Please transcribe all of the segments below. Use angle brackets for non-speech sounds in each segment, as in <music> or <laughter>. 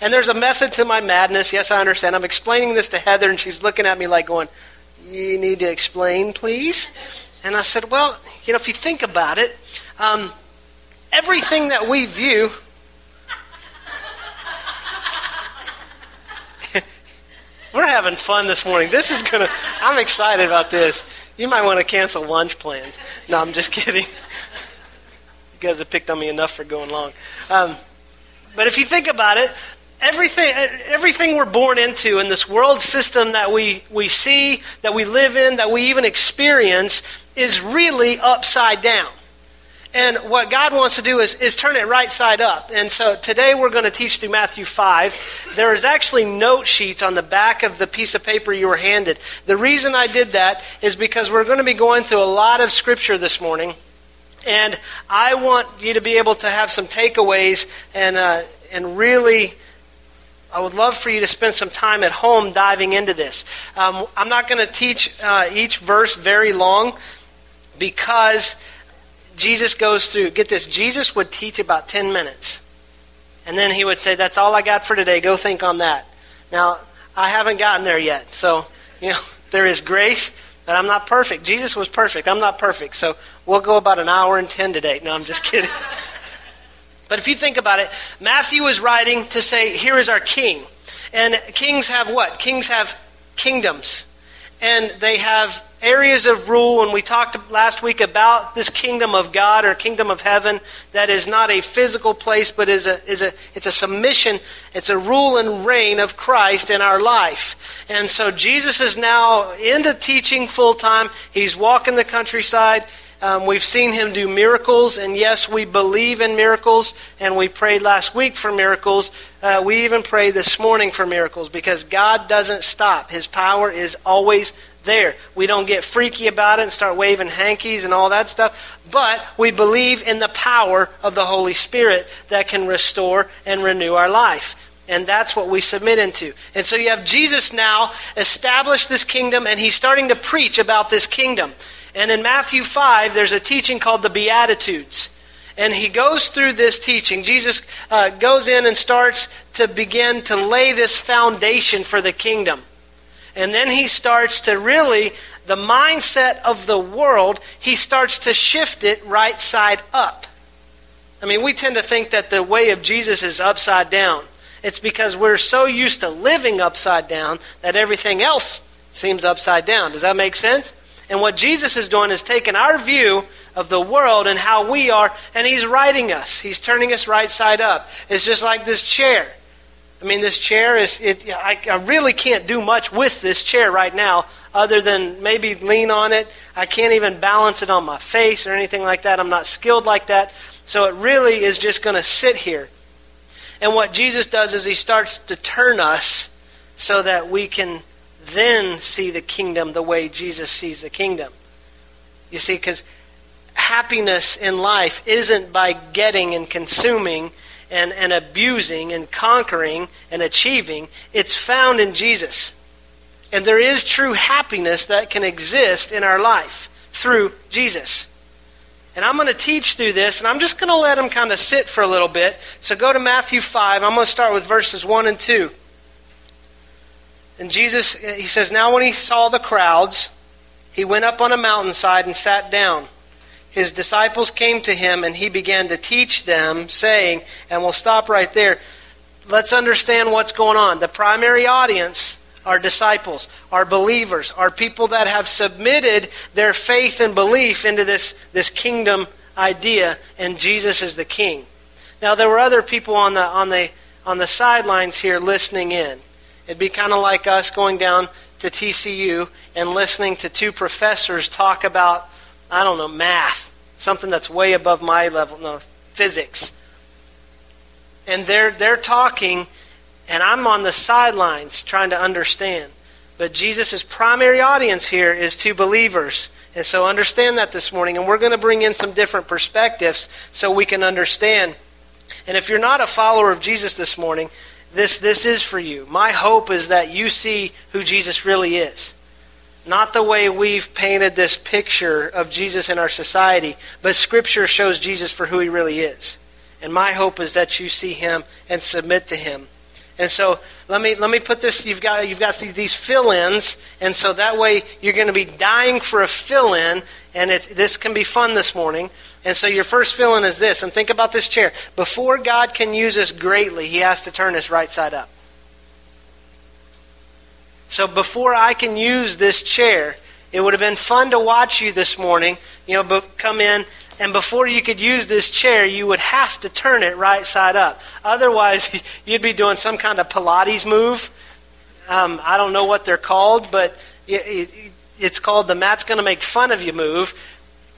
And there's a method to my madness. Yes, I understand. I'm explaining this to Heather, and she's looking at me like going, You need to explain, please? And I said, Well, you know, if you think about it, um, everything that we view. <laughs> We're having fun this morning. This is going to, I'm excited about this. You might want to cancel lunch plans. No, I'm just <laughs> kidding. you guys have picked on me enough for going long. Um, but if you think about it, everything, everything we're born into in this world system that we, we see, that we live in, that we even experience, is really upside down. And what God wants to do is, is turn it right side up. And so today we're going to teach through Matthew 5. There is actually note sheets on the back of the piece of paper you were handed. The reason I did that is because we're going to be going through a lot of scripture this morning. And I want you to be able to have some takeaways and, uh, and really I would love for you to spend some time at home diving into this. Um, I'm not going to teach uh, each verse very long because Jesus goes through, get this, Jesus would teach about 10 minutes. And then he would say, That's all I got for today. Go think on that. Now, I haven't gotten there yet. So, you know, <laughs> there is grace, but I'm not perfect. Jesus was perfect. I'm not perfect. So we'll go about an hour and 10 today. No, I'm just kidding. <laughs> But if you think about it, Matthew is writing to say, here is our king. And kings have what? Kings have kingdoms. And they have areas of rule. And we talked last week about this kingdom of God or kingdom of heaven that is not a physical place, but is a, is a, it's a submission, it's a rule and reign of Christ in our life. And so Jesus is now into teaching full time. He's walking the countryside. Um, we've seen him do miracles, and yes, we believe in miracles, and we prayed last week for miracles. Uh, we even pray this morning for miracles because God doesn't stop. His power is always there. We don't get freaky about it and start waving hankies and all that stuff, but we believe in the power of the Holy Spirit that can restore and renew our life. And that's what we submit into. And so you have Jesus now established this kingdom, and he's starting to preach about this kingdom. And in Matthew 5, there's a teaching called the Beatitudes. And he goes through this teaching. Jesus uh, goes in and starts to begin to lay this foundation for the kingdom. And then he starts to really, the mindset of the world, he starts to shift it right side up. I mean, we tend to think that the way of Jesus is upside down. It's because we're so used to living upside down that everything else seems upside down. Does that make sense? And what Jesus is doing is taking our view of the world and how we are, and He's righting us. He's turning us right side up. It's just like this chair. I mean, this chair is, it, I, I really can't do much with this chair right now other than maybe lean on it. I can't even balance it on my face or anything like that. I'm not skilled like that. So it really is just going to sit here. And what Jesus does is He starts to turn us so that we can then see the kingdom the way Jesus sees the kingdom. You see, because happiness in life isn't by getting and consuming and, and abusing and conquering and achieving, it's found in Jesus. And there is true happiness that can exist in our life through Jesus. And I'm going to teach through this, and I'm just going to let them kind of sit for a little bit. So go to Matthew 5. I'm going to start with verses 1 and 2. And Jesus, he says, Now when he saw the crowds, he went up on a mountainside and sat down. His disciples came to him, and he began to teach them, saying, and we'll stop right there. Let's understand what's going on. The primary audience are disciples, are believers, are people that have submitted their faith and belief into this, this kingdom idea, and Jesus is the king. Now, there were other people on the, on the, on the sidelines here listening in. It'd be kind of like us going down to TCU and listening to two professors talk about, I don't know, math, something that's way above my level, no, physics. And they're, they're talking, and I'm on the sidelines trying to understand. But Jesus' primary audience here is to believers. And so understand that this morning. And we're going to bring in some different perspectives so we can understand. And if you're not a follower of Jesus this morning, this, this is for you. My hope is that you see who Jesus really is. Not the way we've painted this picture of Jesus in our society, but Scripture shows Jesus for who he really is. And my hope is that you see him and submit to him. And so let me let me put this. You've got you've got these fill-ins, and so that way you're going to be dying for a fill-in, and this can be fun this morning. And so your first fill-in is this, and think about this chair. Before God can use us greatly, He has to turn us right side up. So before I can use this chair, it would have been fun to watch you this morning. You know, come in and before you could use this chair, you would have to turn it right side up. Otherwise, <laughs> you'd be doing some kind of Pilates move. Um, I don't know what they're called, but it, it, it's called the Matt's going to make fun of you move.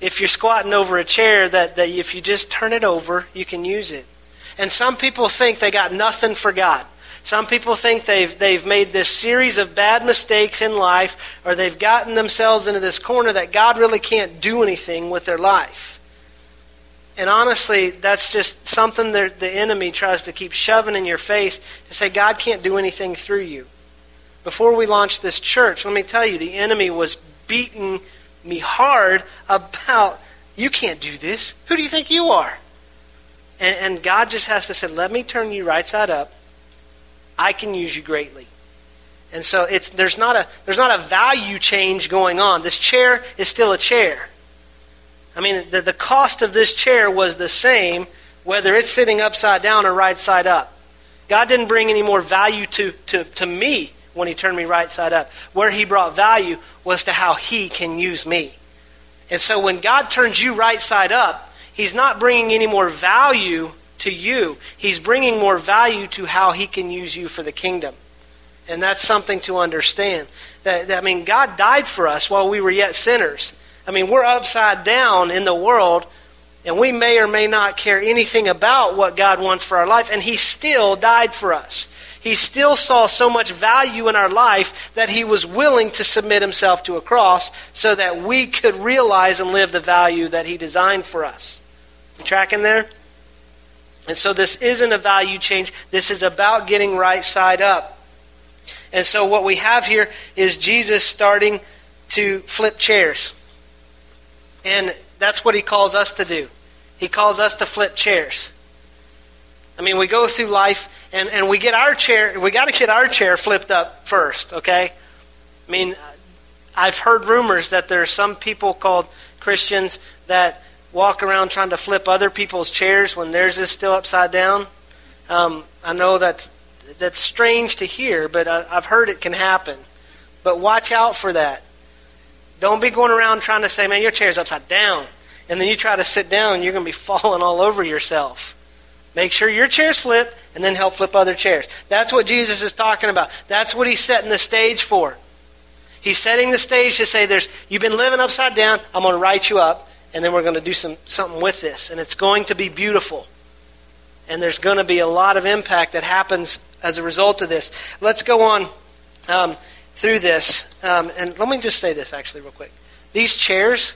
If you're squatting over a chair, that, that if you just turn it over, you can use it. And some people think they got nothing for God. Some people think they've, they've made this series of bad mistakes in life, or they've gotten themselves into this corner that God really can't do anything with their life. And honestly, that's just something that the enemy tries to keep shoving in your face to say God can't do anything through you. Before we launched this church, let me tell you, the enemy was beating me hard about, you can't do this. Who do you think you are? And, and God just has to say, let me turn you right side up. I can use you greatly. And so it's, there's, not a, there's not a value change going on. This chair is still a chair. I mean, the, the cost of this chair was the same whether it's sitting upside down or right side up. God didn't bring any more value to, to, to me when He turned me right side up. Where He brought value was to how He can use me. And so when God turns you right side up, He's not bringing any more value to you. He's bringing more value to how He can use you for the kingdom. And that's something to understand. That, that I mean, God died for us while we were yet sinners. I mean, we're upside down in the world, and we may or may not care anything about what God wants for our life, and He still died for us. He still saw so much value in our life that He was willing to submit Himself to a cross so that we could realize and live the value that He designed for us. You tracking there? And so this isn't a value change. This is about getting right side up. And so what we have here is Jesus starting to flip chairs. And that's what he calls us to do. He calls us to flip chairs. I mean, we go through life and, and we get our chair, we got to get our chair flipped up first, okay? I mean, I've heard rumors that there are some people called Christians that walk around trying to flip other people's chairs when theirs is still upside down. Um, I know that's, that's strange to hear, but I, I've heard it can happen. But watch out for that. Don't be going around trying to say, man, your chair's upside down. And then you try to sit down you're going to be <laughs> falling all over yourself. Make sure your chair's flipped and then help flip other chairs. That's what Jesus is talking about. That's what he's setting the stage for. He's setting the stage to say, "There's you've been living upside down. I'm going to right you up, and then we're going to do some something with this, and it's going to be beautiful. And there's going to be a lot of impact that happens as a result of this. Let's go on. Um, through this. Um, and let me just say this actually, real quick. These chairs,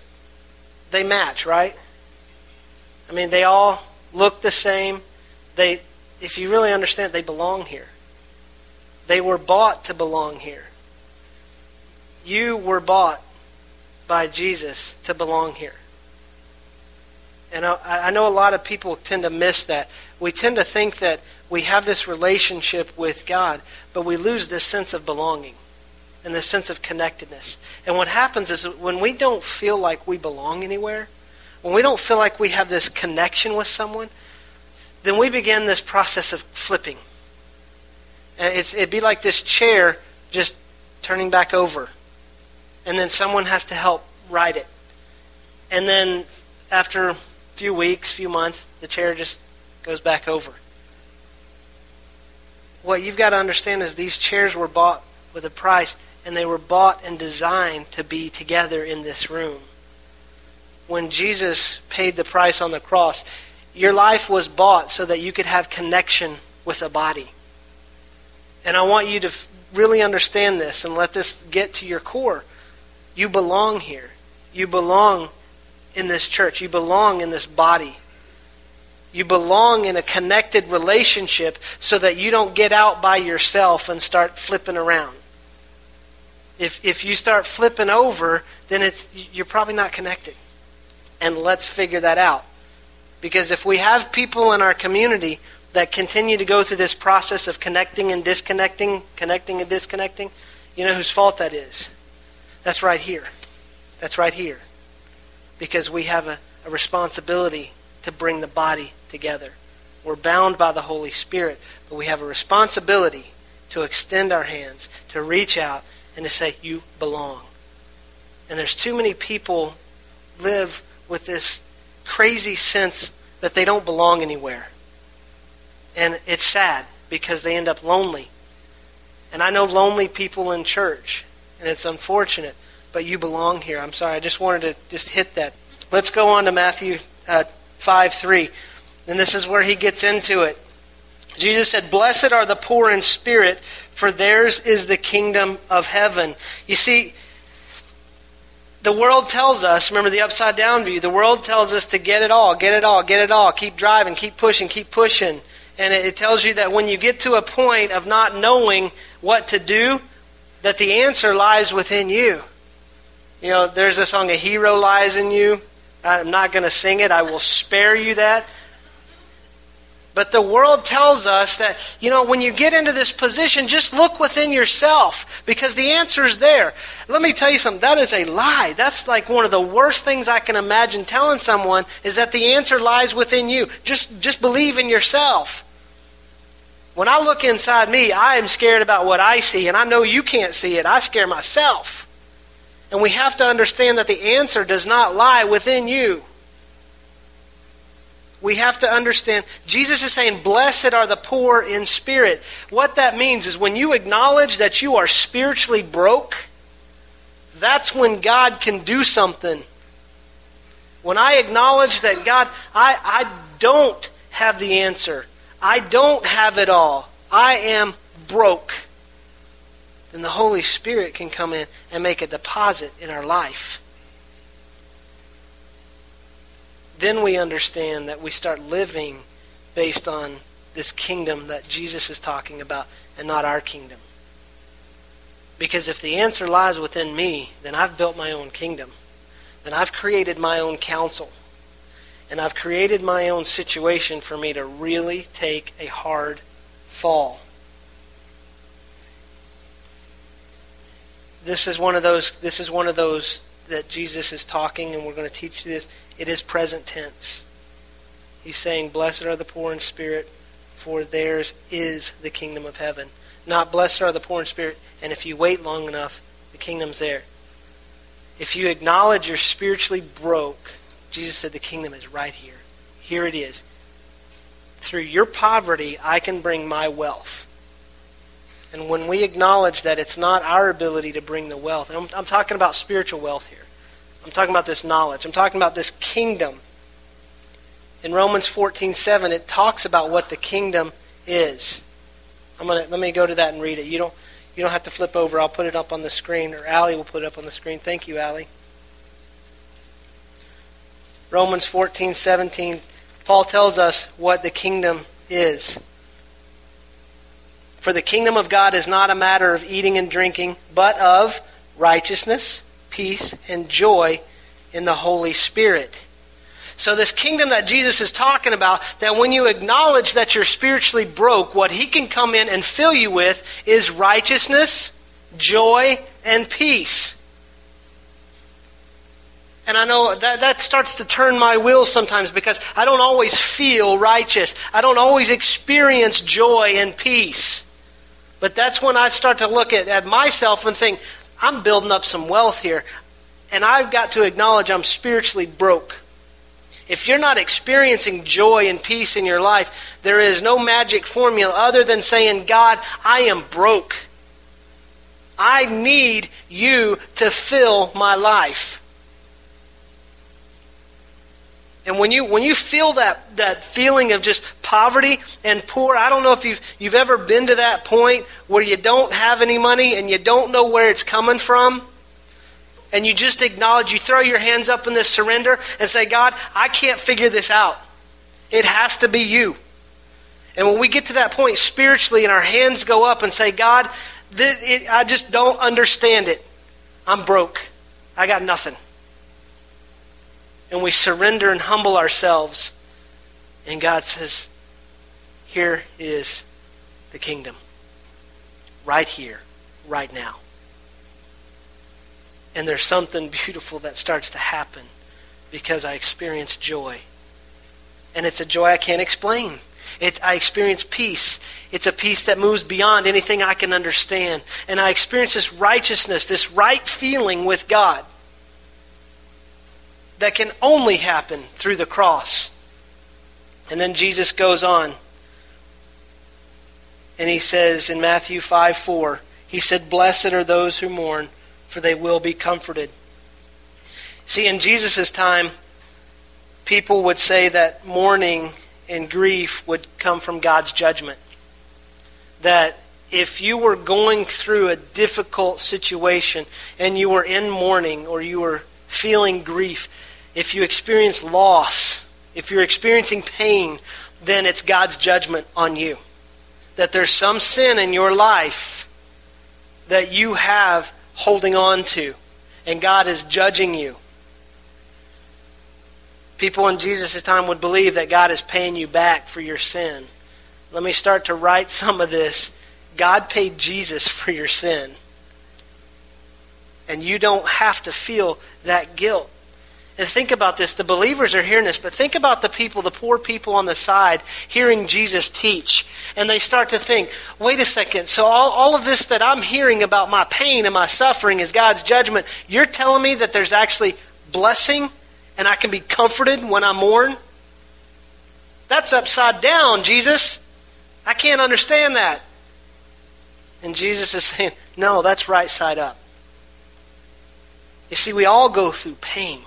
they match, right? I mean, they all look the same. They, if you really understand, they belong here. They were bought to belong here. You were bought by Jesus to belong here. And I, I know a lot of people tend to miss that. We tend to think that we have this relationship with God, but we lose this sense of belonging and this sense of connectedness. And what happens is when we don't feel like we belong anywhere, when we don't feel like we have this connection with someone, then we begin this process of flipping. Uh, it's, it'd be like this chair just turning back over. And then someone has to help ride it. And then after a few weeks, few months, the chair just goes back over. What you've got to understand is these chairs were bought with a price and they were bought and designed to be together in this room. When Jesus paid the price on the cross, your life was bought so that you could have connection with a body. And I want you to really understand this and let this get to your core. You belong here. You belong in this church. You belong in this body. You belong in a connected relationship so that you don't get out by yourself and start flipping around. If, if you start flipping over, then it's, you're probably not connected. And let's figure that out. Because if we have people in our community that continue to go through this process of connecting and disconnecting, connecting and disconnecting, you know whose fault that is? That's right here. That's right here. Because we have a, a responsibility to bring the body together. We're bound by the Holy Spirit, but we have a responsibility to extend our hands, to reach out, and to say, You belong. And there's too many people live with this crazy sense that they don't belong anywhere. And it's sad because they end up lonely. And I know lonely people in church, and it's unfortunate, but you belong here. I'm sorry, I just wanted to just hit that. Let's go on to Matthew uh, 5 3. And this is where he gets into it. Jesus said, Blessed are the poor in spirit, for theirs is the kingdom of heaven. You see, the world tells us, remember the upside down view, the world tells us to get it all, get it all, get it all, keep driving, keep pushing, keep pushing. And it tells you that when you get to a point of not knowing what to do, that the answer lies within you. You know, there's a song, A Hero Lies in You. I'm not going to sing it. I will spare you that. But the world tells us that, you know, when you get into this position, just look within yourself because the answer is there. Let me tell you something. That is a lie. That's like one of the worst things I can imagine telling someone is that the answer lies within you. Just, just believe in yourself. When I look inside me, I am scared about what I see, and I know you can't see it. I scare myself. And we have to understand that the answer does not lie within you we have to understand Jesus is saying, Blessed are the poor in spirit. What that means is when you acknowledge that you are spiritually broke, that's when God can do something. When I acknowledge that God, I, I don't have the answer, I don't have it all, I am broke, then the Holy Spirit can come in and make a deposit in our life. Then we understand that we start living based on this kingdom that Jesus is talking about and not our kingdom. Because if the answer lies within me, then I've built my own kingdom. Then I've created my own counsel. And I've created my own situation for me to really take a hard fall. This is one of those this is one of those that Jesus is talking and we're going to teach you this it is present tense. He's saying, Blessed are the poor in spirit, for theirs is the kingdom of heaven. Not blessed are the poor in spirit, and if you wait long enough, the kingdom's there. If you acknowledge you're spiritually broke, Jesus said the kingdom is right here. Here it is. Through your poverty, I can bring my wealth. And when we acknowledge that it's not our ability to bring the wealth, I'm, I'm talking about spiritual wealth here. I'm talking about this knowledge. I'm talking about this kingdom. In Romans 14:7 it talks about what the kingdom is. I'm to let me go to that and read it. You don't you don't have to flip over. I'll put it up on the screen or Allie will put it up on the screen. Thank you, Allie. Romans 14:17 Paul tells us what the kingdom is. For the kingdom of God is not a matter of eating and drinking, but of righteousness, peace, and joy in the Holy Spirit. So, this kingdom that Jesus is talking about, that when you acknowledge that you're spiritually broke, what he can come in and fill you with is righteousness, joy, and peace. And I know that, that starts to turn my wheels sometimes because I don't always feel righteous. I don't always experience joy and peace. But that's when I start to look at, at myself and think, I'm building up some wealth here, and I've got to acknowledge I'm spiritually broke. If you're not experiencing joy and peace in your life, there is no magic formula other than saying, God, I am broke. I need you to fill my life. And when you when you feel that that feeling of just poverty and poor, I don't know if you've you've ever been to that point where you don't have any money and you don't know where it's coming from. And you just acknowledge, you throw your hands up in this surrender and say, God, I can't figure this out. It has to be you. And when we get to that point spiritually and our hands go up and say, God, th- it, I just don't understand it. I'm broke. I got nothing and we surrender and humble ourselves. And God says, here is the kingdom. Right here, right now. And there's something beautiful that starts to happen because I experience joy. And it's a joy I can't explain. It, I experience peace. It's a peace that moves beyond anything I can understand. And I experience this righteousness, this right feeling with God that can only happen through the cross. And then Jesus goes on. And he says in Matthew 5 4, he said, Blessed are those who mourn, for they will be comforted. See, in Jesus' time, people would say that mourning and grief would come from God's judgment. That if you were going through a difficult situation and you were in mourning or you were feeling grief, if you experience loss, if you're experiencing pain, then it's God's judgment on you. That there's some sin in your life that you have holding on to, and God is judging you. People in Jesus' time would believe that God is paying you back for your sin. Let me start to write <laughs> some of this. God paid Jesus for your sin. And you don't have to feel that guilt. Think about this. The believers are hearing this, but think about the people, the poor people on the side, hearing Jesus teach. And they start to think, wait a second, so all, all of this that I'm hearing about my pain and my suffering is God's judgment. You're telling me that there's actually blessing and I can be comforted when I mourn? That's upside down, Jesus. I can't understand that. And Jesus is saying, no, that's right side up. You see, we all go through pain.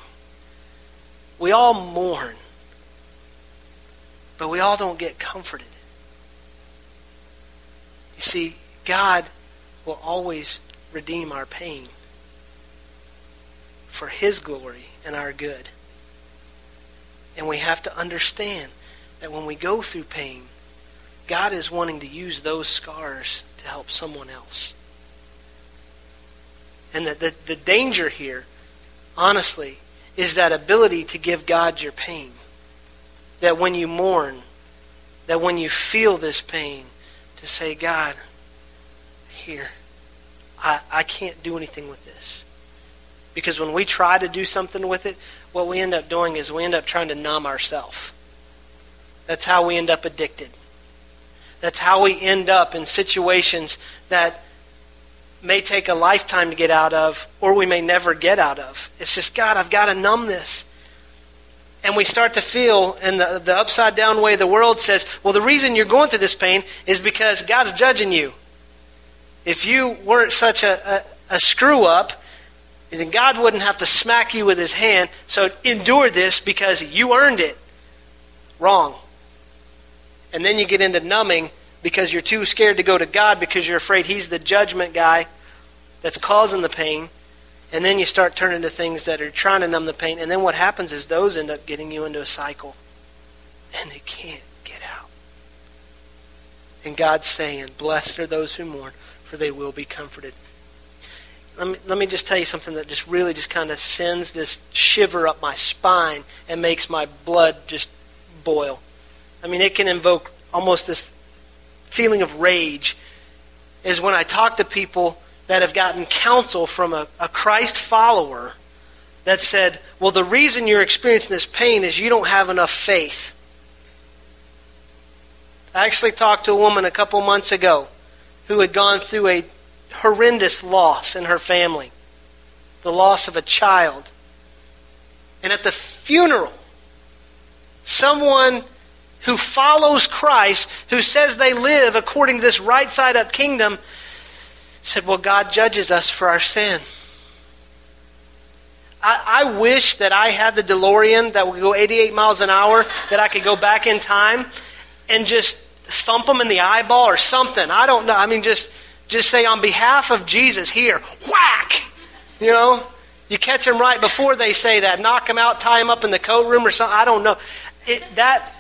We all mourn. But we all don't get comforted. You see, God will always redeem our pain for His glory and our good. And we have to understand that when we go through pain, God is wanting to use those scars to help someone else. And that the, the danger here, honestly, is that ability to give God your pain. That when you mourn, that when you feel this pain, to say, God, here, I, I can't do anything with this. Because when we try to do something with it, what we end up doing is we end up trying to numb ourselves. That's how we end up addicted. That's how we end up in situations that may take a lifetime to get out of, or we may never get out of. It's just, God, I've got to numb this. And we start to feel, in the, the upside down way the world says, well, the reason you're going through this pain is because God's judging you. If you weren't such a, a, a screw up, then God wouldn't have to smack you with his hand. So endure this because you earned it. Wrong. And then you get into numbing because you're too scared to go to God because you're afraid he's the judgment guy that's causing the pain. And then you start turning to things that are trying to numb the pain. And then what happens is those end up getting you into a cycle. And they can't get out. And God's saying, Blessed are those who mourn, for they will be comforted. Let me, let me just tell you something that just really just kind of sends this shiver up my spine and makes my blood just boil. I mean, it can invoke almost this feeling of rage. Is when I talk to people that have gotten counsel from a, a Christ follower that said, well, the reason you're experiencing this pain is you don't have enough faith. I actually talked to a woman a couple months ago who had gone through a horrendous loss in her family the loss of a child. And at the funeral, someone who follows Christ, who says they live according to this right side up kingdom, said, Well, God judges us for our sin. I, I wish that I had the DeLorean that would go 88 miles an hour, that I could go back in time and just thump them in the eyeball or something. I don't know. I mean, just, just say, on behalf of Jesus, here, whack! You know? You catch them right before they say that. Knock them out, tie them up in the coat room or something. I don't know. It, that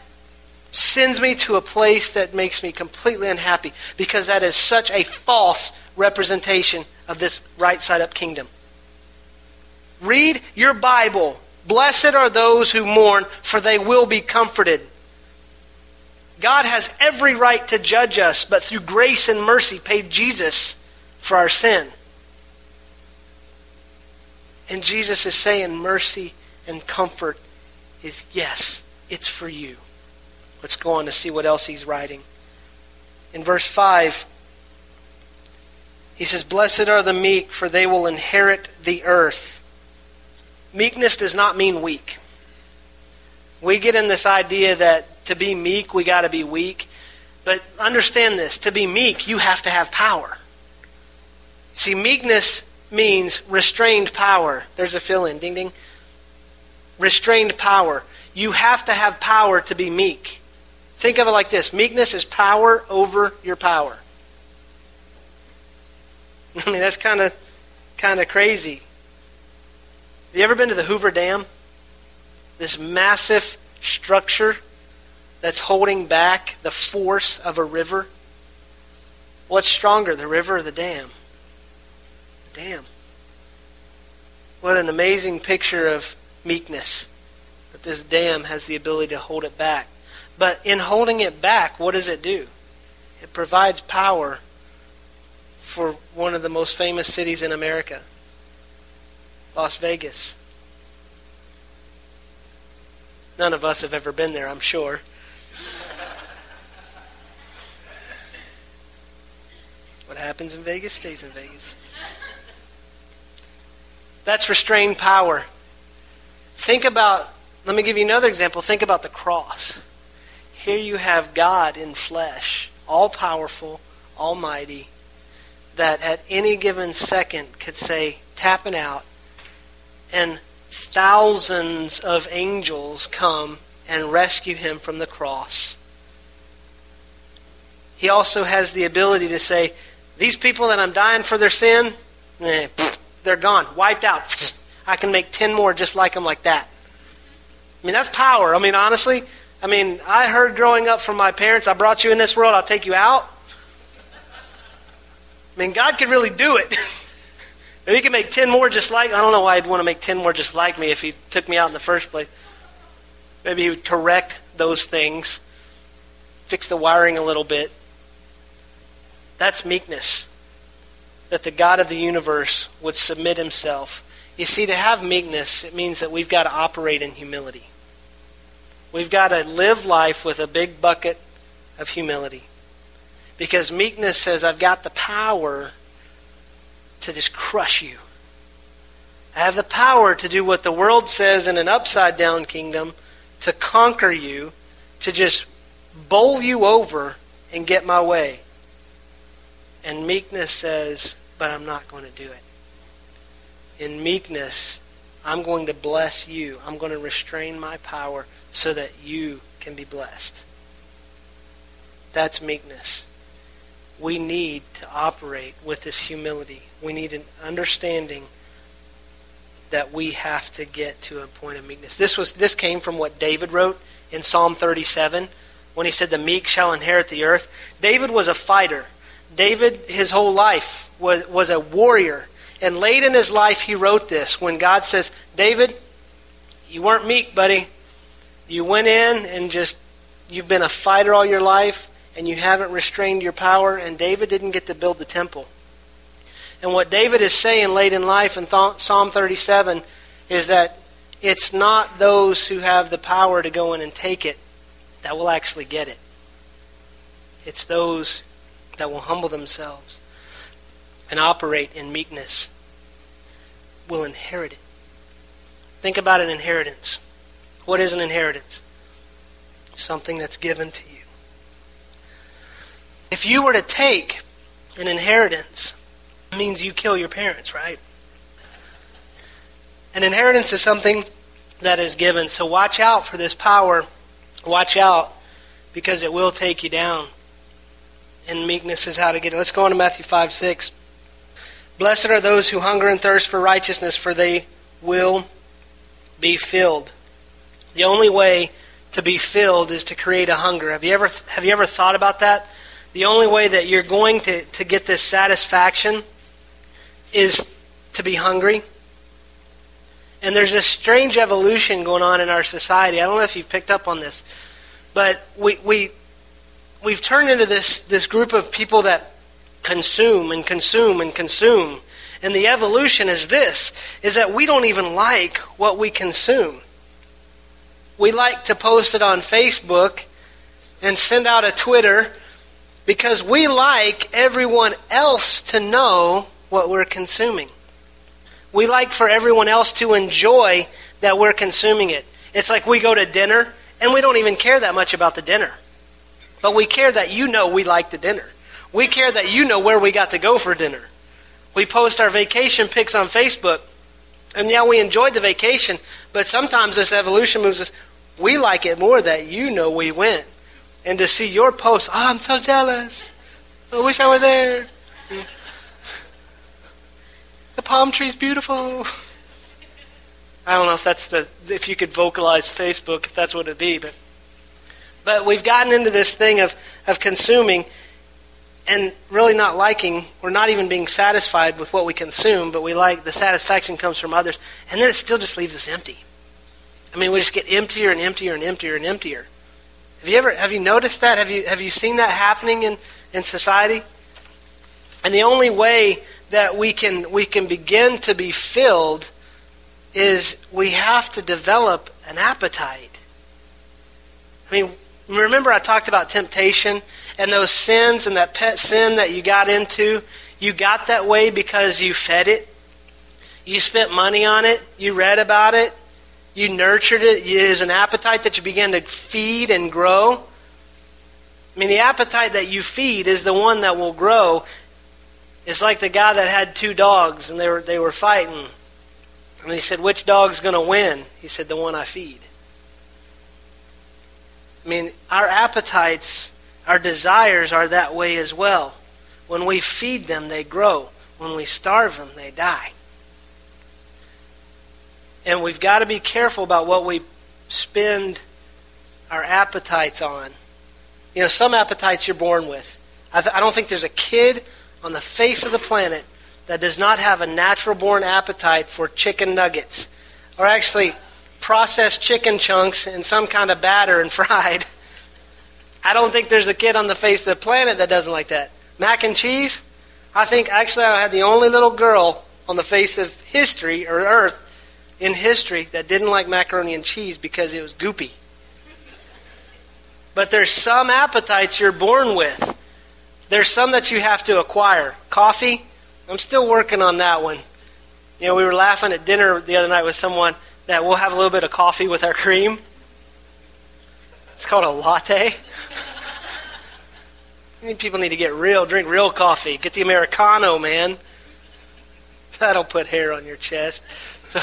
sends me to a place that makes me completely unhappy because that is such a false representation of this right side up kingdom. Read your Bible. Blessed are those who mourn, for they will be comforted. God has every right to judge us, but through grace and mercy paid Jesus for our sin. And Jesus is saying mercy and comfort is yes, it's for you. Let's go on to see what else he's writing. In verse 5, he says, Blessed are the meek, for they will inherit the earth. Meekness does not mean weak. We get in this idea that to be meek, we got to be weak. But understand this to be meek, you have to have power. See, meekness means restrained power. There's a fill in. Ding, ding. Restrained power. You have to have power to be meek. Think of it like this meekness is power over your power. <laughs> I mean, that's kind of kind of crazy. Have you ever been to the Hoover Dam? This massive structure that's holding back the force of a river. What's stronger, the river or the dam? The dam. What an amazing picture of meekness that this dam has the ability to hold it back. But in holding it back, what does it do? It provides power for one of the most famous cities in America, Las Vegas. None of us have ever been there, I'm sure. <laughs> what happens in Vegas stays in Vegas. That's restrained power. Think about, let me give you another example. Think about the cross. Here you have God in flesh, all powerful, almighty, that at any given second could say, tapping out, and thousands of angels come and rescue him from the cross. He also has the ability to say, These people that I'm dying for their sin, eh, they're gone, wiped out. I can make 10 more just like them like that. I mean, that's power. I mean, honestly, I mean, I heard growing up from my parents, I brought you in this world, I'll take you out. I mean, God could really do it. <laughs> and He could make 10 more just like I don't know why He'd want to make 10 more just like me if He took me out in the first place. Maybe He would correct those things, fix the wiring a little bit. That's meekness. That the God of the universe would submit Himself. You see, to have meekness, it means that we've got to operate in humility. We've got to live life with a big bucket of humility. Because meekness says, I've got the power to just crush you. I have the power to do what the world says in an upside down kingdom to conquer you, to just bowl you over and get my way. And meekness says, but I'm not going to do it. In meekness, I'm going to bless you. I'm going to restrain my power so that you can be blessed. That's meekness we need to operate with this humility. We need an understanding that we have to get to a point of meekness. This was this came from what David wrote in Psalm 37 when he said the meek shall inherit the earth. David was a fighter. David his whole life was was a warrior. And late in his life he wrote this when God says, "David, you weren't meek, buddy. You went in and just you've been a fighter all your life and you haven't restrained your power, and David didn't get to build the temple. And what David is saying late in life in Psalm 37 is that it's not those who have the power to go in and take it that will actually get it. It's those that will humble themselves and operate in meekness will inherit it. Think about an inheritance. What is an inheritance? Something that's given to you. If you were to take an inheritance, it means you kill your parents, right? An inheritance is something that is given. So watch out for this power. Watch out because it will take you down. And meekness is how to get it. Let's go on to Matthew 5 6. Blessed are those who hunger and thirst for righteousness, for they will be filled. The only way to be filled is to create a hunger. Have you ever have you ever thought about that? the only way that you're going to, to get this satisfaction is to be hungry. And there's this strange evolution going on in our society. I don't know if you've picked up on this, but we, we we've turned into this, this group of people that consume and consume and consume. And the evolution is this is that we don't even like what we consume. We like to post it on Facebook and send out a Twitter because we like everyone else to know what we're consuming. We like for everyone else to enjoy that we're consuming it. It's like we go to dinner and we don't even care that much about the dinner. But we care that you know we like the dinner. We care that you know where we got to go for dinner. We post our vacation pics on Facebook, and yeah, we enjoyed the vacation, but sometimes this evolution moves us. We like it more that you know we went. And to see your post, oh, I'm so jealous. I wish I were there. The palm tree's beautiful. I don't know if that's the if you could vocalize Facebook, if that's what it'd be, but but we've gotten into this thing of, of consuming and really not liking, or not even being satisfied with what we consume, but we like the satisfaction comes from others, and then it still just leaves us empty. I mean, we just get emptier and emptier and emptier and emptier. Have you ever have you noticed that? Have you have you seen that happening in, in society? And the only way that we can we can begin to be filled is we have to develop an appetite. I mean, remember I talked about temptation and those sins and that pet sin that you got into? You got that way because you fed it. You spent money on it. You read about it. You nurtured it. It was an appetite that you began to feed and grow. I mean, the appetite that you feed is the one that will grow. It's like the guy that had two dogs and they were, they were fighting. And he said, Which dog's going to win? He said, The one I feed. I mean, our appetites, our desires are that way as well. When we feed them, they grow. When we starve them, they die. And we've got to be careful about what we spend our appetites on. You know, some appetites you're born with. I, th- I don't think there's a kid on the face of the planet that does not have a natural born appetite for chicken nuggets, or actually processed chicken chunks in some kind of batter and <laughs> fried. I don't think there's a kid on the face of the planet that doesn't like that. Mac and cheese? I think actually I had the only little girl on the face of history or earth in history that didn't like macaroni and cheese because it was goopy. But there's some appetites you're born with. There's some that you have to acquire. Coffee, I'm still working on that one. You know, we were laughing at dinner the other night with someone that we'll have a little bit of coffee with our cream. It's called a latte. <laughs> people need to get real, drink real coffee. Get the Americano, man. That'll put hair on your chest. So,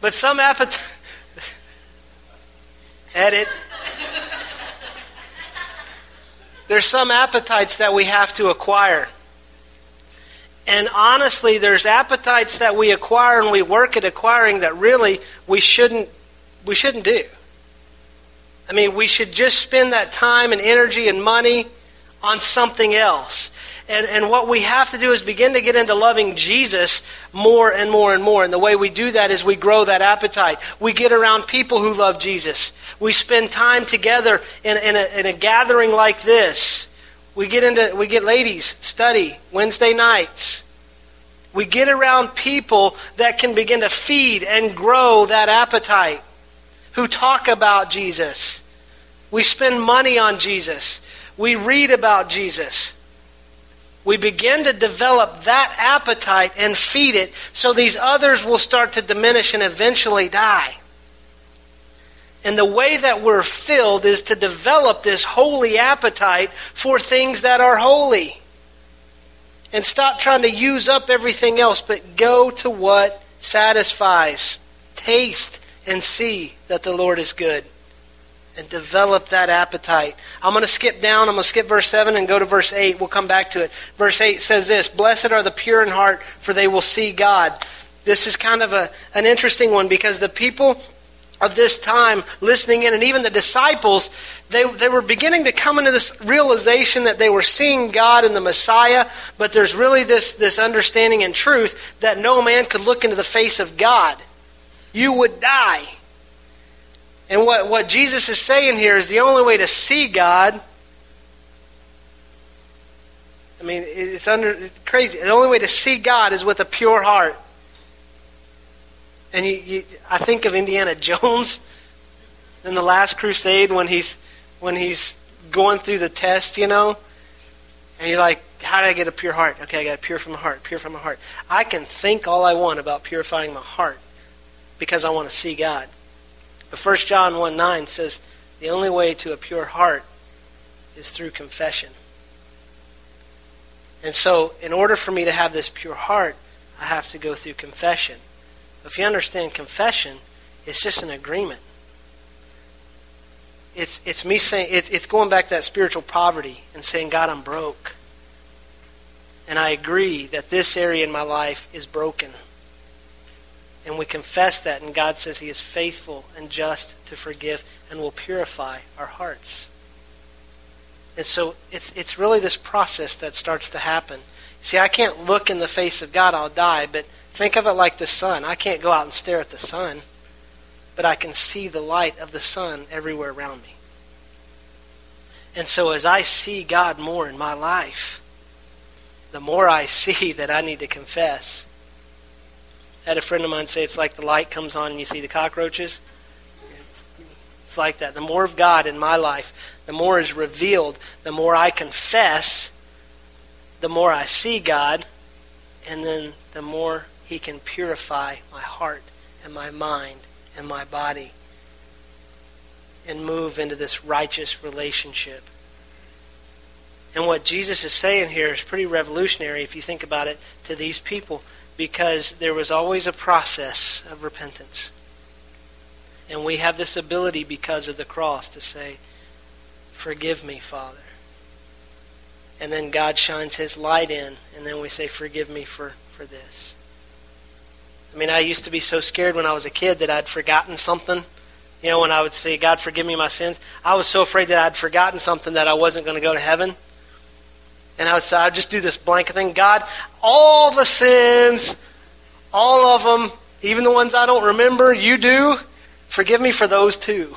but some appetite. Edit. There's some appetites that we have to acquire. And honestly, there's appetites that we acquire and we work at acquiring that really we shouldn't we shouldn't do. I mean, we should just spend that time and energy and money on something else. And, and what we have to do is begin to get into loving Jesus more and more and more. And the way we do that is we grow that appetite. We get around people who love Jesus. We spend time together in, in, a, in a gathering like this. We get into we get ladies study Wednesday nights. We get around people that can begin to feed and grow that appetite, who talk about Jesus. We spend money on Jesus. We read about Jesus. We begin to develop that appetite and feed it so these others will start to diminish and eventually die. And the way that we're filled is to develop this holy appetite for things that are holy. And stop trying to use up everything else, but go to what satisfies. Taste and see that the Lord is good. And develop that appetite. I'm going to skip down. I'm going to skip verse 7 and go to verse 8. We'll come back to it. Verse 8 says this Blessed are the pure in heart, for they will see God. This is kind of a, an interesting one because the people of this time listening in, and even the disciples, they, they were beginning to come into this realization that they were seeing God and the Messiah, but there's really this, this understanding and truth that no man could look into the face of God. You would die. And what, what Jesus is saying here is the only way to see God I mean, it's under it's crazy. The only way to see God is with a pure heart. And you, you, I think of Indiana <laughs> Jones in the Last Crusade when he's when he's going through the test, you know, and you're like, how do I get a pure heart? Okay, I got pure from my heart, pure from my heart. I can think all I want about purifying my heart because I want to see God. But 1 John 1 9 says the only way to a pure heart is through confession. And so, in order for me to have this pure heart, I have to go through confession. If you understand confession, it's just an agreement. It's, it's me saying, it's, it's going back to that spiritual poverty and saying, God, I'm broke. And I agree that this area in my life is broken. And we confess that, and God says He is faithful and just to forgive and will purify our hearts. And so it's, it's really this process that starts to happen. See, I can't look in the face of God, I'll die, but think of it like the sun. I can't go out and stare at the sun, but I can see the light of the sun everywhere around me. And so as I see God more in my life, the more I <laughs> see that I need to confess. I had a friend of mine say it's like the light comes on and you see the cockroaches. It's like that. The more of God in my life, the more is revealed, the more I confess, the more I see God, and then the more He can purify my heart and my mind and my body and move into this righteous relationship. And what Jesus is saying here is pretty revolutionary if you think about it to these people because there was always a process of repentance. And we have this ability because of the cross to say, Forgive me, Father. And then God shines His light in, and then we say, Forgive me for, for this. I mean, I used to be so scared when I was a kid that I'd forgotten something. You know, when I would say, God, forgive me my sins, I was so afraid that I'd forgotten something that I wasn't going to go to heaven. And I would say, I'd just do this blanket thing. God, all the sins, all of them, even the ones I don't remember, you do. Forgive me for those too.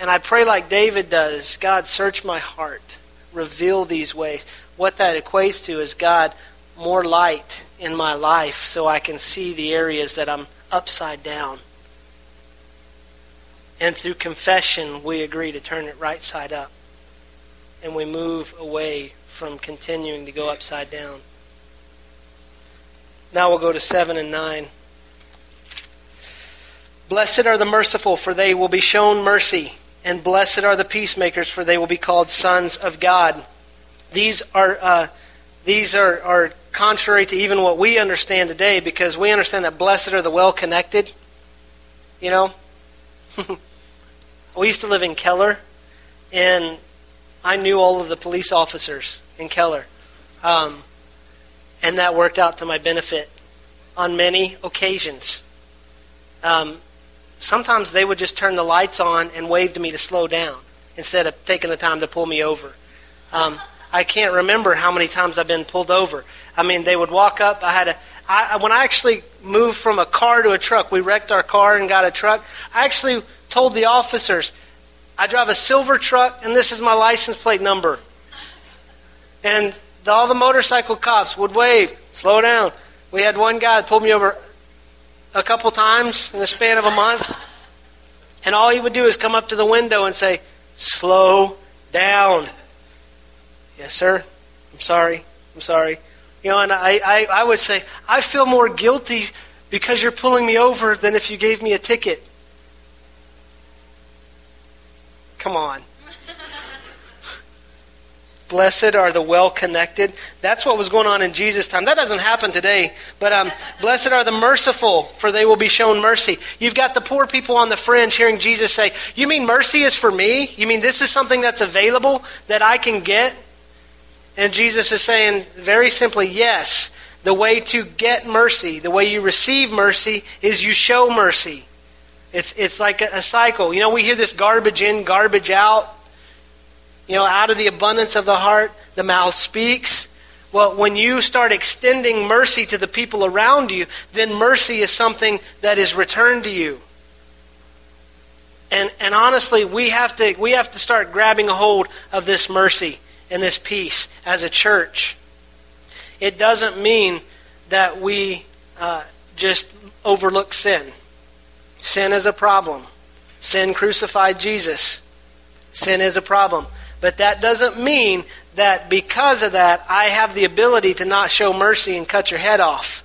And I pray like David does God, search my heart, reveal these ways. What that equates to is God, more light in my life so I can see the areas that I'm upside down. And through confession, we agree to turn it right side up. And we move away from continuing to go upside down. Now we'll go to 7 and 9. Blessed are the merciful, for they will be shown mercy. And blessed are the peacemakers, for they will be called sons of God. These are, uh, these are, are contrary to even what we understand today, because we understand that blessed are the well connected. You know? <laughs> we used to live in Keller, and I knew all of the police officers in Keller. Um, and that worked out to my benefit on many occasions. Um, sometimes they would just turn the lights on and wave to me to slow down instead of taking the time to pull me over. Um, I can't remember how many times I've been pulled over. I mean, they would walk up. I had a I, when I actually moved from a car to a truck. We wrecked our car and got a truck. I actually told the officers, I drive a silver truck, and this is my license plate number. And the, all the motorcycle cops would wave, slow down. We had one guy that pulled me over a couple times in the span of a month. And all he would do is come up to the window and say, Slow down. Yes, sir. I'm sorry. I'm sorry. You know, and I, I, I would say, I feel more guilty because you're pulling me over than if you gave me a ticket. Come on. <laughs> Blessed are the well connected. That's what was going on in Jesus' time. That doesn't happen today. But um, blessed are the merciful, for they will be shown mercy. You've got the poor people on the fringe hearing Jesus say, You mean mercy is for me? You mean this is something that's available that I can get? And Jesus is saying very simply, Yes. The way to get mercy, the way you receive mercy, is you show mercy. It's, it's like a, a cycle. You know, we hear this garbage in, garbage out. You know, out of the abundance of the heart, the mouth speaks. Well, when you start extending mercy to the people around you, then mercy is something that is returned to you. And, and honestly, we have, to, we have to start grabbing a hold of this mercy. And this peace as a church. It doesn't mean that we uh, just overlook sin. Sin is a problem. Sin crucified Jesus. Sin is a problem. But that doesn't mean that because of that, I have the ability to not show mercy and cut your head off.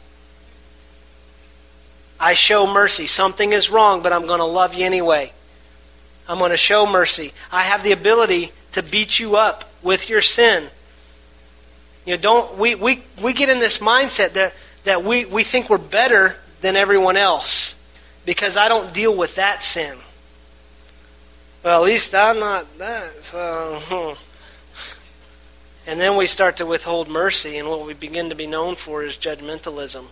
I show mercy. Something is wrong, but I'm going to love you anyway. I'm going to show mercy. I have the ability to beat you up with your sin. You know, don't we, we, we get in this mindset that, that we, we think we're better than everyone else because I don't deal with that sin. Well, at least I'm not that. So, hmm. and then we start to withhold mercy, and what we begin to be known for is judgmentalism.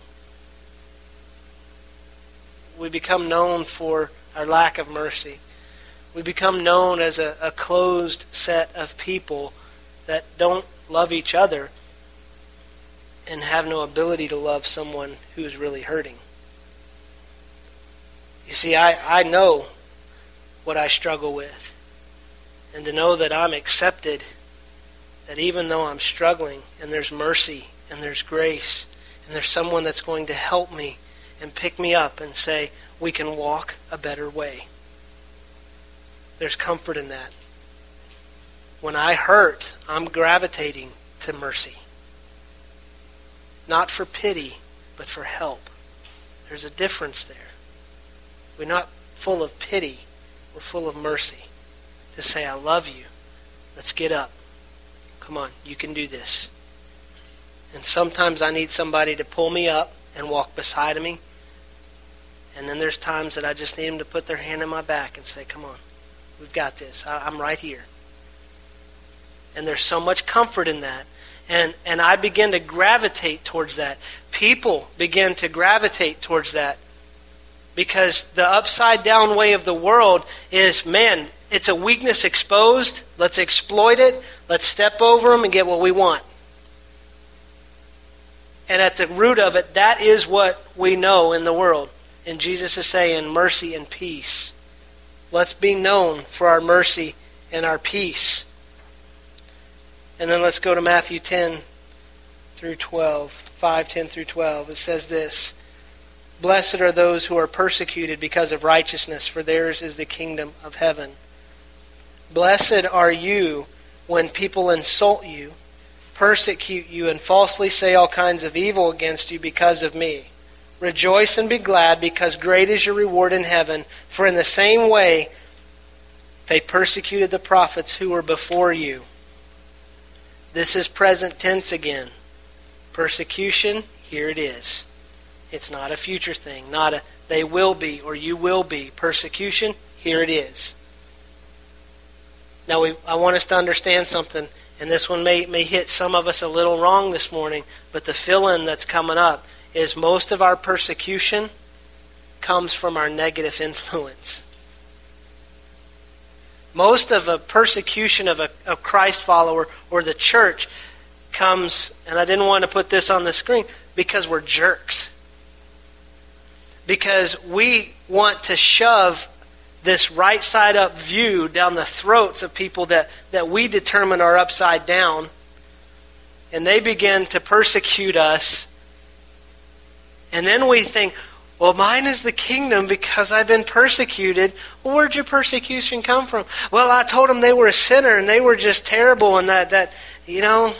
We become known for our lack of mercy. We become known as a, a closed set of people that don't love each other and have no ability to love someone who is really hurting. You see, I, I know what I struggle with. And to know that I'm accepted, that even though I'm struggling, and there's mercy, and there's grace, and there's someone that's going to help me and pick me up and say, we can walk a better way. There's comfort in that. When I hurt, I'm gravitating to mercy. Not for pity, but for help. There's a difference there. We're not full of pity, we're full of mercy. To say, I love you. Let's get up. Come on, you can do this. And sometimes I need somebody to pull me up and walk beside me. And then there's times that I just need them to put their hand in my back and say, Come on, we've got this. I'm right here. And there's so much comfort in that. And, and I begin to gravitate towards that. People begin to gravitate towards that because the upside down way of the world is man, it's a weakness exposed. Let's exploit it. Let's step over them and get what we want. And at the root of it, that is what we know in the world. And Jesus is saying mercy and peace. Let's be known for our mercy and our peace. And then let's go to Matthew 10 through 12. 5, 10 through 12. It says this Blessed are those who are persecuted because of righteousness, for theirs is the kingdom of heaven. Blessed are you when people insult you, persecute you, and falsely say all kinds of evil against you because of me. Rejoice and be glad, because great is your reward in heaven, for in the same way they persecuted the prophets who were before you. This is present tense again. Persecution, here it is. It's not a future thing, not a they will be or you will be. Persecution, here it is. Now, we, I want us to understand something, and this one may, may hit some of us a little wrong this morning, but the fill in that's coming up is most of our persecution comes from our negative influence. Most of a persecution of a, a Christ follower or the church comes, and I didn't want to put this on the screen, because we're jerks because we want to shove this right side up view down the throats of people that, that we determine are upside down. And they begin to persecute us. And then we think, well, mine is the kingdom because I've been persecuted. Well, where'd your persecution come from? Well, I told them they were a sinner and they were just terrible and that, that you know,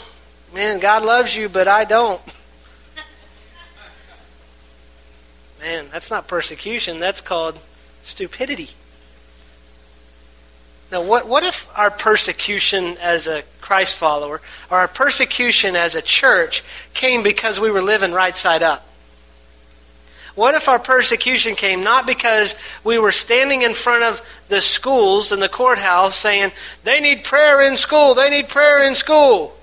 man, God loves you, but I don't. <laughs> Man, that's not persecution. That's called stupidity. Now, what, what if our persecution as a Christ follower or our persecution as a church came because we were living right side up? What if our persecution came not because we were standing in front of the schools and the courthouse saying, they need prayer in school, they need prayer in school?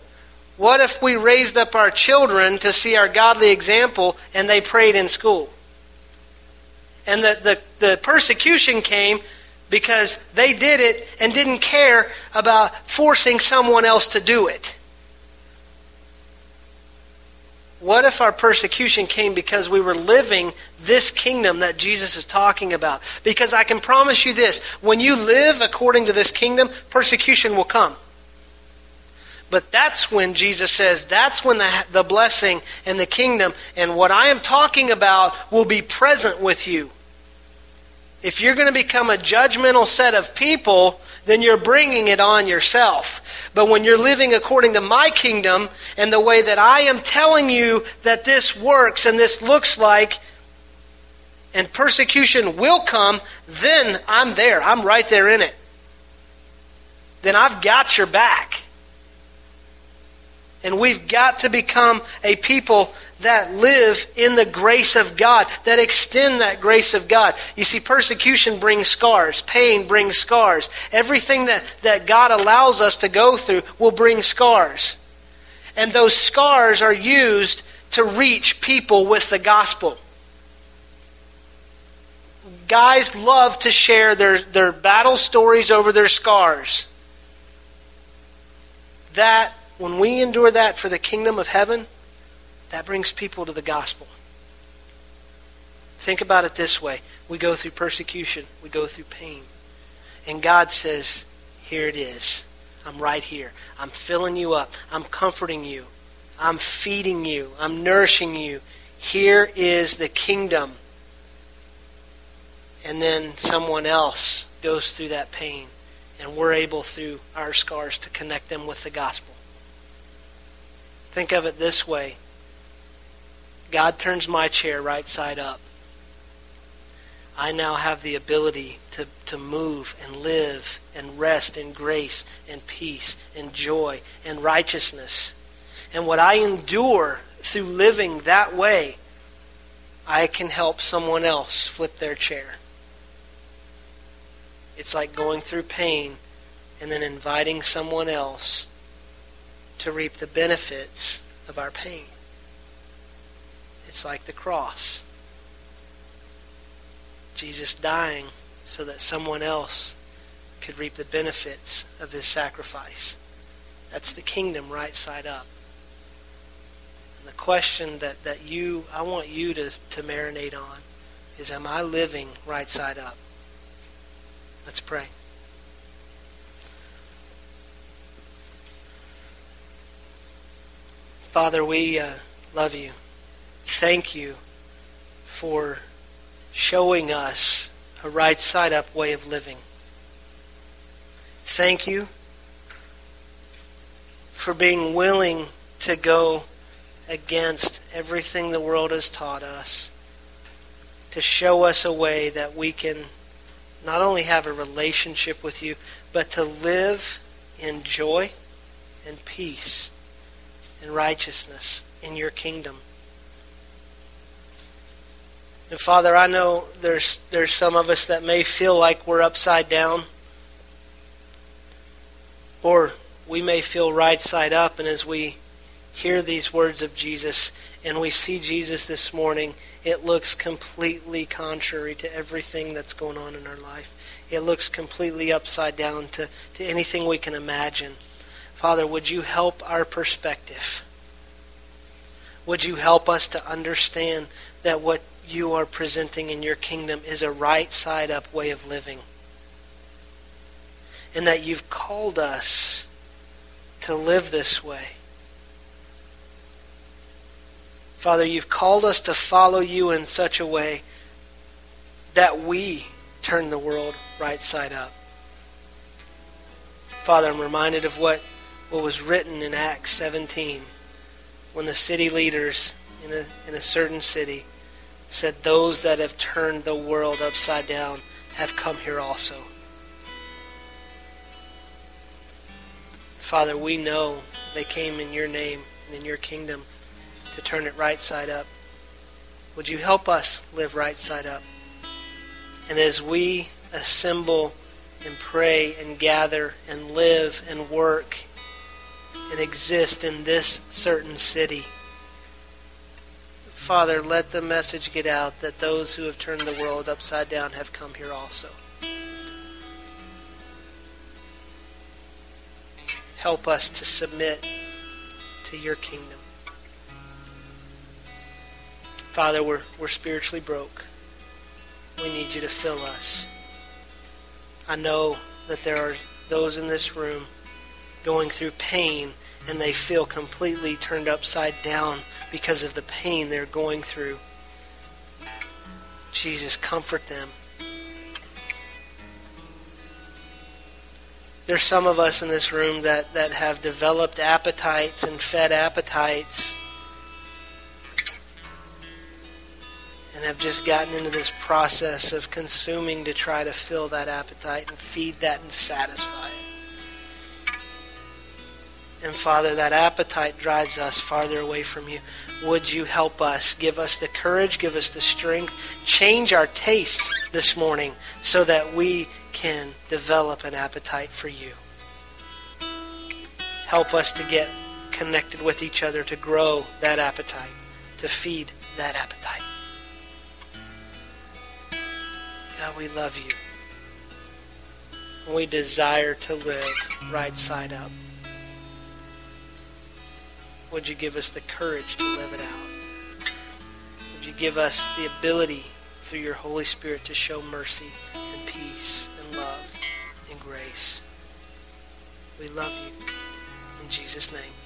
What if we raised up our children to see our godly example and they prayed in school? And the, the, the persecution came because they did it and didn't care about forcing someone else to do it. What if our persecution came because we were living this kingdom that Jesus is talking about? Because I can promise you this when you live according to this kingdom, persecution will come. But that's when Jesus says, that's when the, the blessing and the kingdom and what I am talking about will be present with you. If you're going to become a judgmental set of people, then you're bringing it on yourself. But when you're living according to my kingdom and the way that I am telling you that this works and this looks like, and persecution will come, then I'm there. I'm right there in it. Then I've got your back. And we've got to become a people that live in the grace of God, that extend that grace of God. You see, persecution brings scars, pain brings scars. Everything that, that God allows us to go through will bring scars. And those scars are used to reach people with the gospel. Guys love to share their, their battle stories over their scars. That when we endure that for the kingdom of heaven, that brings people to the gospel. Think about it this way we go through persecution, we go through pain. And God says, Here it is. I'm right here. I'm filling you up. I'm comforting you. I'm feeding you. I'm nourishing you. Here is the kingdom. And then someone else goes through that pain, and we're able, through our scars, to connect them with the gospel. Think of it this way God turns my chair right side up. I now have the ability to, to move and live and rest in grace and peace and joy and righteousness. And what I endure through living that way, I can help someone else flip their chair. It's like going through pain and then inviting someone else to reap the benefits of our pain. It's like the cross. Jesus dying so that someone else could reap the benefits of his sacrifice. That's the kingdom right side up. And the question that, that you I want you to, to marinate on is am I living right side up? Let's pray. Father, we uh, love you. Thank you for showing us a right side up way of living. Thank you for being willing to go against everything the world has taught us, to show us a way that we can not only have a relationship with you, but to live in joy and peace and righteousness in your kingdom. And Father, I know there's there's some of us that may feel like we're upside down. Or we may feel right side up and as we hear these words of Jesus and we see Jesus this morning, it looks completely contrary to everything that's going on in our life. It looks completely upside down to, to anything we can imagine. Father, would you help our perspective? Would you help us to understand that what you are presenting in your kingdom is a right side up way of living? And that you've called us to live this way. Father, you've called us to follow you in such a way that we turn the world right side up. Father, I'm reminded of what what was written in Acts 17 when the city leaders in a, in a certain city said, Those that have turned the world upside down have come here also. Father, we know they came in your name and in your kingdom to turn it right side up. Would you help us live right side up? And as we assemble and pray and gather and live and work and exist in this certain city. Father, let the message get out that those who have turned the world upside down have come here also. Help us to submit to your kingdom. Father, we're, we're spiritually broke. We need you to fill us. I know that there are those in this room going through pain and they feel completely turned upside down because of the pain they're going through. Jesus, comfort them. There's some of us in this room that, that have developed appetites and fed appetites and have just gotten into this process of consuming to try to fill that appetite and feed that and satisfy. And Father, that appetite drives us farther away from you. Would you help us? Give us the courage, give us the strength, change our tastes this morning so that we can develop an appetite for you. Help us to get connected with each other, to grow that appetite, to feed that appetite. God, we love you. We desire to live right side up. Would you give us the courage to live it out? Would you give us the ability through your Holy Spirit to show mercy and peace and love and grace? We love you. In Jesus' name.